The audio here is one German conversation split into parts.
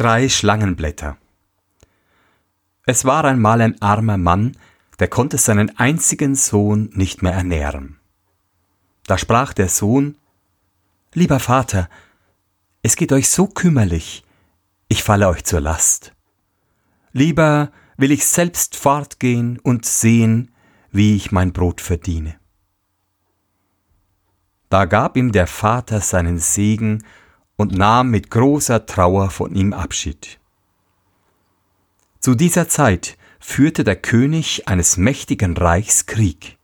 Drei Schlangenblätter. Es war einmal ein armer Mann, der konnte seinen einzigen Sohn nicht mehr ernähren. Da sprach der Sohn Lieber Vater, es geht euch so kümmerlich, ich falle euch zur Last. Lieber will ich selbst fortgehen und sehen, wie ich mein Brot verdiene. Da gab ihm der Vater seinen Segen und nahm mit großer Trauer von ihm Abschied. Zu dieser Zeit führte der König eines mächtigen Reichs Krieg.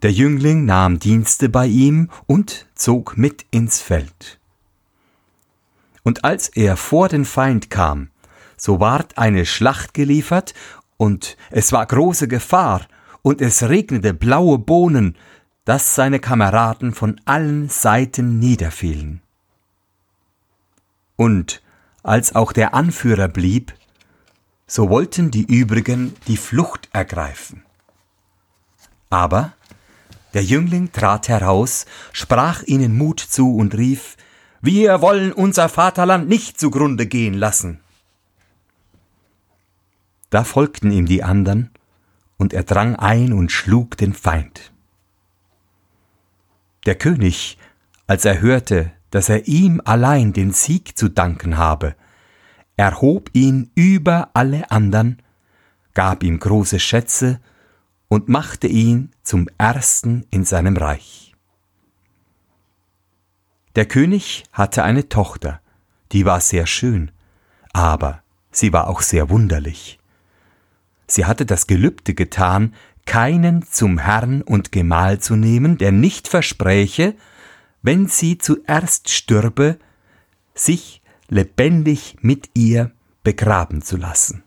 Der Jüngling nahm Dienste bei ihm und zog mit ins Feld. Und als er vor den Feind kam, so ward eine Schlacht geliefert, und es war große Gefahr, und es regnete blaue Bohnen, dass seine Kameraden von allen Seiten niederfielen. Und als auch der Anführer blieb, so wollten die übrigen die Flucht ergreifen. Aber der Jüngling trat heraus, sprach ihnen Mut zu und rief, Wir wollen unser Vaterland nicht zugrunde gehen lassen. Da folgten ihm die andern, und er drang ein und schlug den Feind. Der König, als er hörte, dass er ihm allein den Sieg zu danken habe, erhob ihn über alle andern, gab ihm große Schätze und machte ihn zum Ersten in seinem Reich. Der König hatte eine Tochter, die war sehr schön, aber sie war auch sehr wunderlich. Sie hatte das Gelübde getan, keinen zum Herrn und Gemahl zu nehmen, der nicht verspräche, wenn sie zuerst stürbe, sich lebendig mit ihr begraben zu lassen.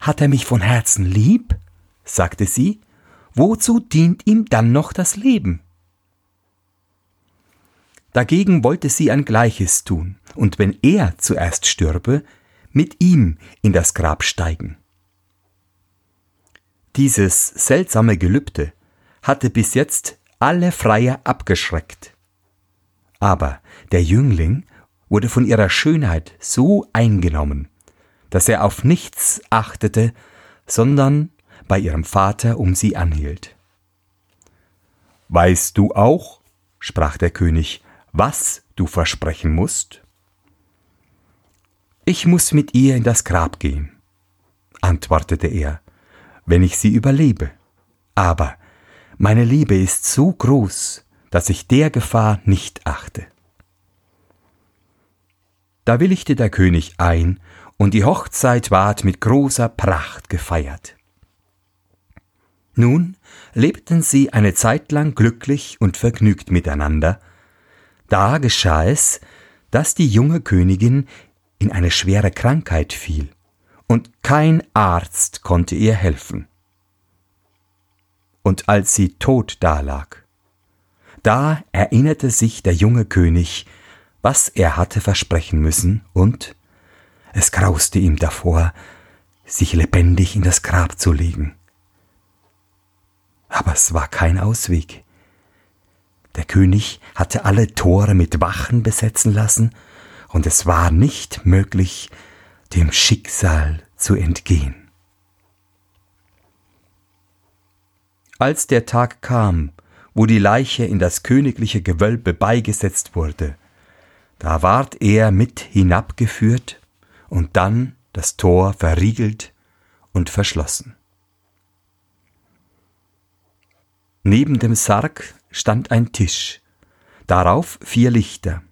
Hat er mich von Herzen lieb? sagte sie, wozu dient ihm dann noch das Leben? Dagegen wollte sie ein Gleiches tun, und wenn er zuerst stürbe, mit ihm in das Grab steigen. Dieses seltsame Gelübde hatte bis jetzt alle Freier abgeschreckt. Aber der Jüngling wurde von ihrer Schönheit so eingenommen, dass er auf nichts achtete, sondern bei ihrem Vater um sie anhielt. Weißt du auch, sprach der König, was du versprechen musst? Ich muss mit ihr in das Grab gehen, antwortete er, wenn ich sie überlebe. Aber meine Liebe ist so groß, dass ich der Gefahr nicht achte. Da willigte der König ein, und die Hochzeit ward mit großer Pracht gefeiert. Nun lebten sie eine Zeit lang glücklich und vergnügt miteinander. Da geschah es, dass die junge Königin in eine schwere Krankheit fiel, und kein Arzt konnte ihr helfen und als sie tot dalag. Da erinnerte sich der junge König, was er hatte versprechen müssen, und es grauste ihm davor, sich lebendig in das Grab zu legen. Aber es war kein Ausweg. Der König hatte alle Tore mit Wachen besetzen lassen, und es war nicht möglich, dem Schicksal zu entgehen. Als der Tag kam, wo die Leiche in das königliche Gewölbe beigesetzt wurde, da ward er mit hinabgeführt und dann das Tor verriegelt und verschlossen. Neben dem Sarg stand ein Tisch, darauf vier Lichter,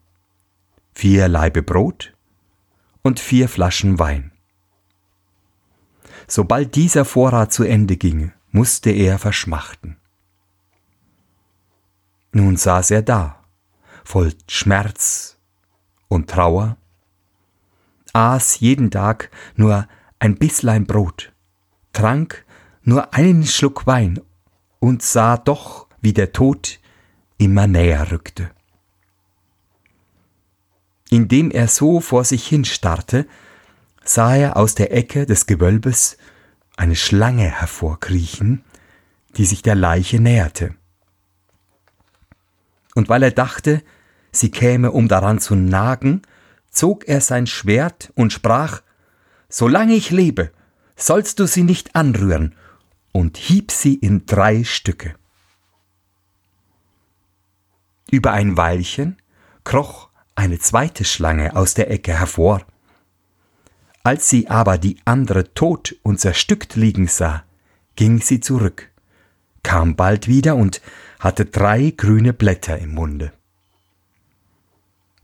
vier Laibe Brot und vier Flaschen Wein. Sobald dieser Vorrat zu Ende ging, musste er verschmachten. Nun saß er da, voll Schmerz und Trauer, aß jeden Tag nur ein Bisslein Brot, trank nur einen Schluck Wein und sah doch, wie der Tod immer näher rückte. Indem er so vor sich hinstarrte, sah er aus der Ecke des Gewölbes eine Schlange hervorkriechen, die sich der Leiche näherte. Und weil er dachte, sie käme, um daran zu nagen, zog er sein Schwert und sprach Solange ich lebe, sollst du sie nicht anrühren, und hieb sie in drei Stücke. Über ein Weilchen kroch eine zweite Schlange aus der Ecke hervor. Als sie aber die andere tot und zerstückt liegen sah, ging sie zurück, kam bald wieder und hatte drei grüne Blätter im Munde.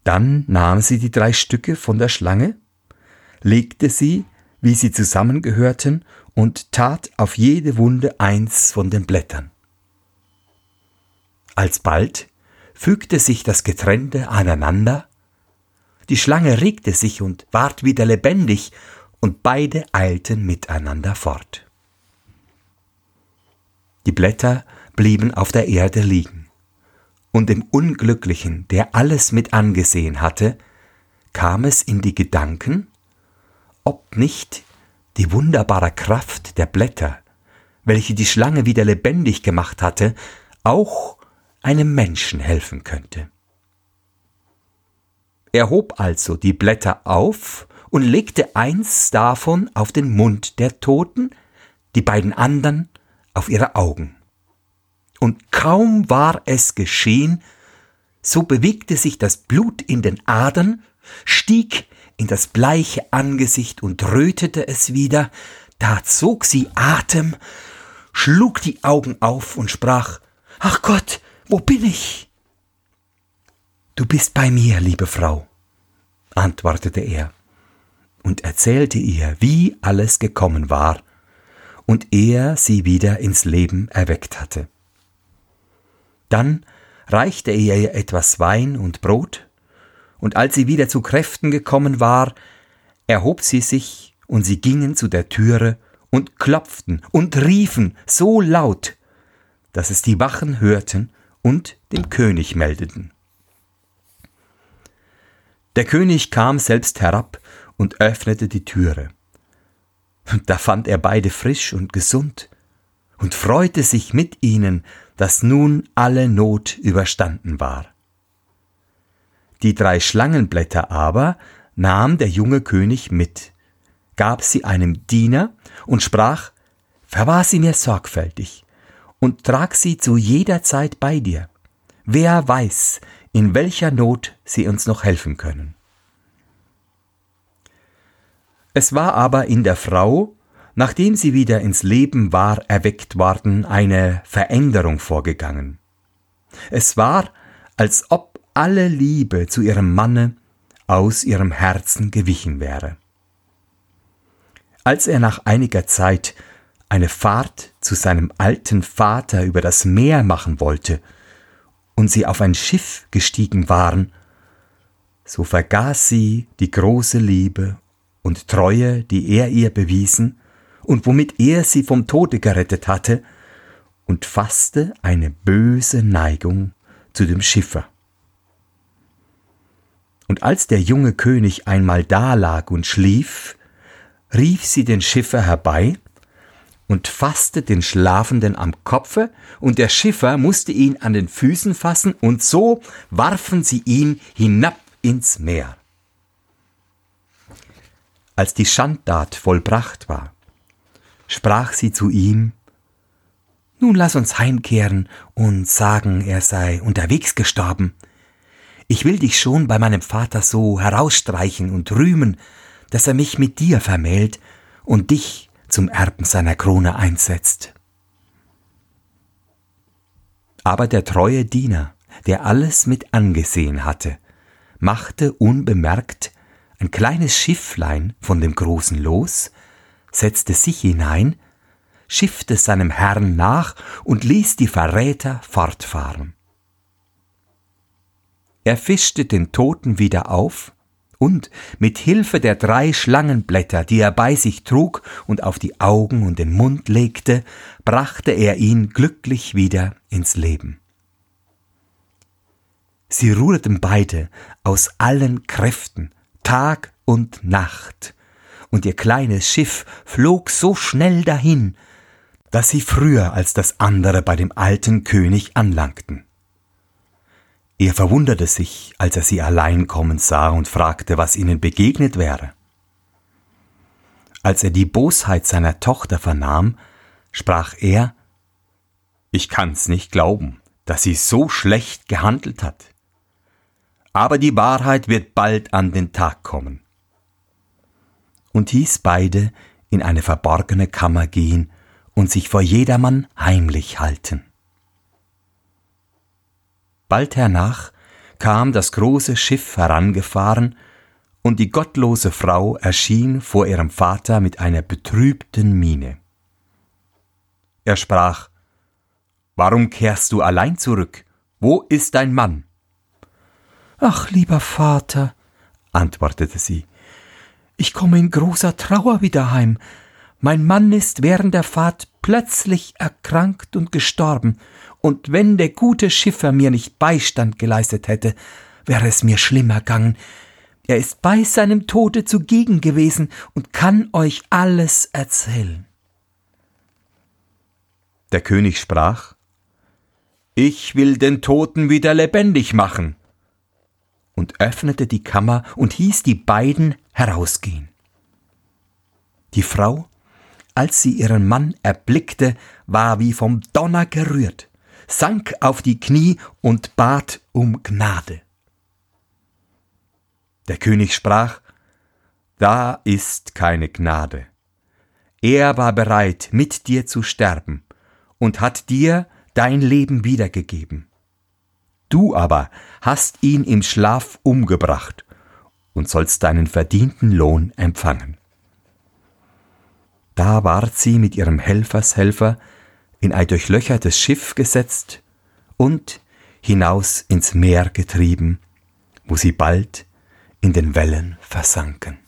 Dann nahm sie die drei Stücke von der Schlange, legte sie, wie sie zusammengehörten, und tat auf jede Wunde eins von den Blättern. Alsbald fügte sich das Getrennte aneinander, die Schlange regte sich und ward wieder lebendig, und beide eilten miteinander fort. Die Blätter blieben auf der Erde liegen, und dem Unglücklichen, der alles mit angesehen hatte, kam es in die Gedanken, ob nicht die wunderbare Kraft der Blätter, welche die Schlange wieder lebendig gemacht hatte, auch einem Menschen helfen könnte. Er hob also die Blätter auf und legte eins davon auf den Mund der Toten, die beiden anderen auf ihre Augen. Und kaum war es geschehen, so bewegte sich das Blut in den Adern, stieg in das bleiche Angesicht und rötete es wieder, da zog sie Atem, schlug die Augen auf und sprach Ach Gott, wo bin ich? Du bist bei mir, liebe Frau, antwortete er und erzählte ihr, wie alles gekommen war und er sie wieder ins Leben erweckt hatte. Dann reichte er ihr etwas Wein und Brot, und als sie wieder zu Kräften gekommen war, erhob sie sich, und sie gingen zu der Türe und klopften und riefen so laut, dass es die Wachen hörten und dem König meldeten. Der König kam selbst herab und öffnete die Türe. Da fand er beide frisch und gesund und freute sich mit ihnen, dass nun alle Not überstanden war. Die drei Schlangenblätter aber nahm der junge König mit, gab sie einem Diener und sprach, verwahr sie mir sorgfältig und trag sie zu jeder Zeit bei dir. Wer weiß, in welcher Not sie uns noch helfen können. Es war aber in der Frau, nachdem sie wieder ins Leben war erweckt worden, eine Veränderung vorgegangen. Es war, als ob alle Liebe zu ihrem Manne aus ihrem Herzen gewichen wäre. Als er nach einiger Zeit eine Fahrt zu seinem alten Vater über das Meer machen wollte und sie auf ein Schiff gestiegen waren, so vergaß sie die große Liebe und Treue, die er ihr bewiesen und womit er sie vom Tode gerettet hatte, und fasste eine böse Neigung zu dem Schiffer. Und als der junge König einmal dalag und schlief, rief sie den Schiffer herbei und fasste den Schlafenden am Kopfe, und der Schiffer musste ihn an den Füßen fassen, und so warfen sie ihn hinab ins Meer. Als die Schandtat vollbracht war, sprach sie zu ihm Nun lass uns heimkehren und sagen, er sei unterwegs gestorben. Ich will dich schon bei meinem Vater so herausstreichen und rühmen, dass er mich mit dir vermählt und dich zum Erben seiner Krone einsetzt. Aber der treue Diener, der alles mit angesehen hatte, machte unbemerkt ein kleines Schifflein von dem großen los, setzte sich hinein, schiffte seinem Herrn nach und ließ die Verräter fortfahren. Er fischte den Toten wieder auf, und mit Hilfe der drei Schlangenblätter, die er bei sich trug und auf die Augen und den Mund legte, brachte er ihn glücklich wieder ins Leben. Sie ruderten beide aus allen Kräften, Tag und Nacht, und ihr kleines Schiff flog so schnell dahin, dass sie früher als das andere bei dem alten König anlangten. Er verwunderte sich, als er sie allein kommen sah und fragte, was ihnen begegnet wäre. Als er die Bosheit seiner Tochter vernahm, sprach er Ich kann's nicht glauben, dass sie so schlecht gehandelt hat. Aber die Wahrheit wird bald an den Tag kommen. Und hieß beide in eine verborgene Kammer gehen und sich vor jedermann heimlich halten. Bald hernach kam das große Schiff herangefahren, und die gottlose Frau erschien vor ihrem Vater mit einer betrübten Miene. Er sprach Warum kehrst du allein zurück? Wo ist dein Mann? Ach, lieber Vater, antwortete sie, ich komme in großer Trauer wieder heim. Mein Mann ist während der Fahrt plötzlich erkrankt und gestorben, und wenn der gute Schiffer mir nicht Beistand geleistet hätte, wäre es mir schlimm ergangen. Er ist bei seinem Tode zugegen gewesen und kann euch alles erzählen. Der König sprach Ich will den Toten wieder lebendig machen, und öffnete die Kammer und hieß die beiden herausgehen. Die Frau, als sie ihren Mann erblickte, war wie vom Donner gerührt, sank auf die Knie und bat um Gnade. Der König sprach, Da ist keine Gnade. Er war bereit, mit dir zu sterben und hat dir dein Leben wiedergegeben. Du aber hast ihn im Schlaf umgebracht und sollst deinen verdienten Lohn empfangen. Da ward sie mit ihrem Helfershelfer in ein durchlöchertes Schiff gesetzt und hinaus ins Meer getrieben, wo sie bald in den Wellen versanken.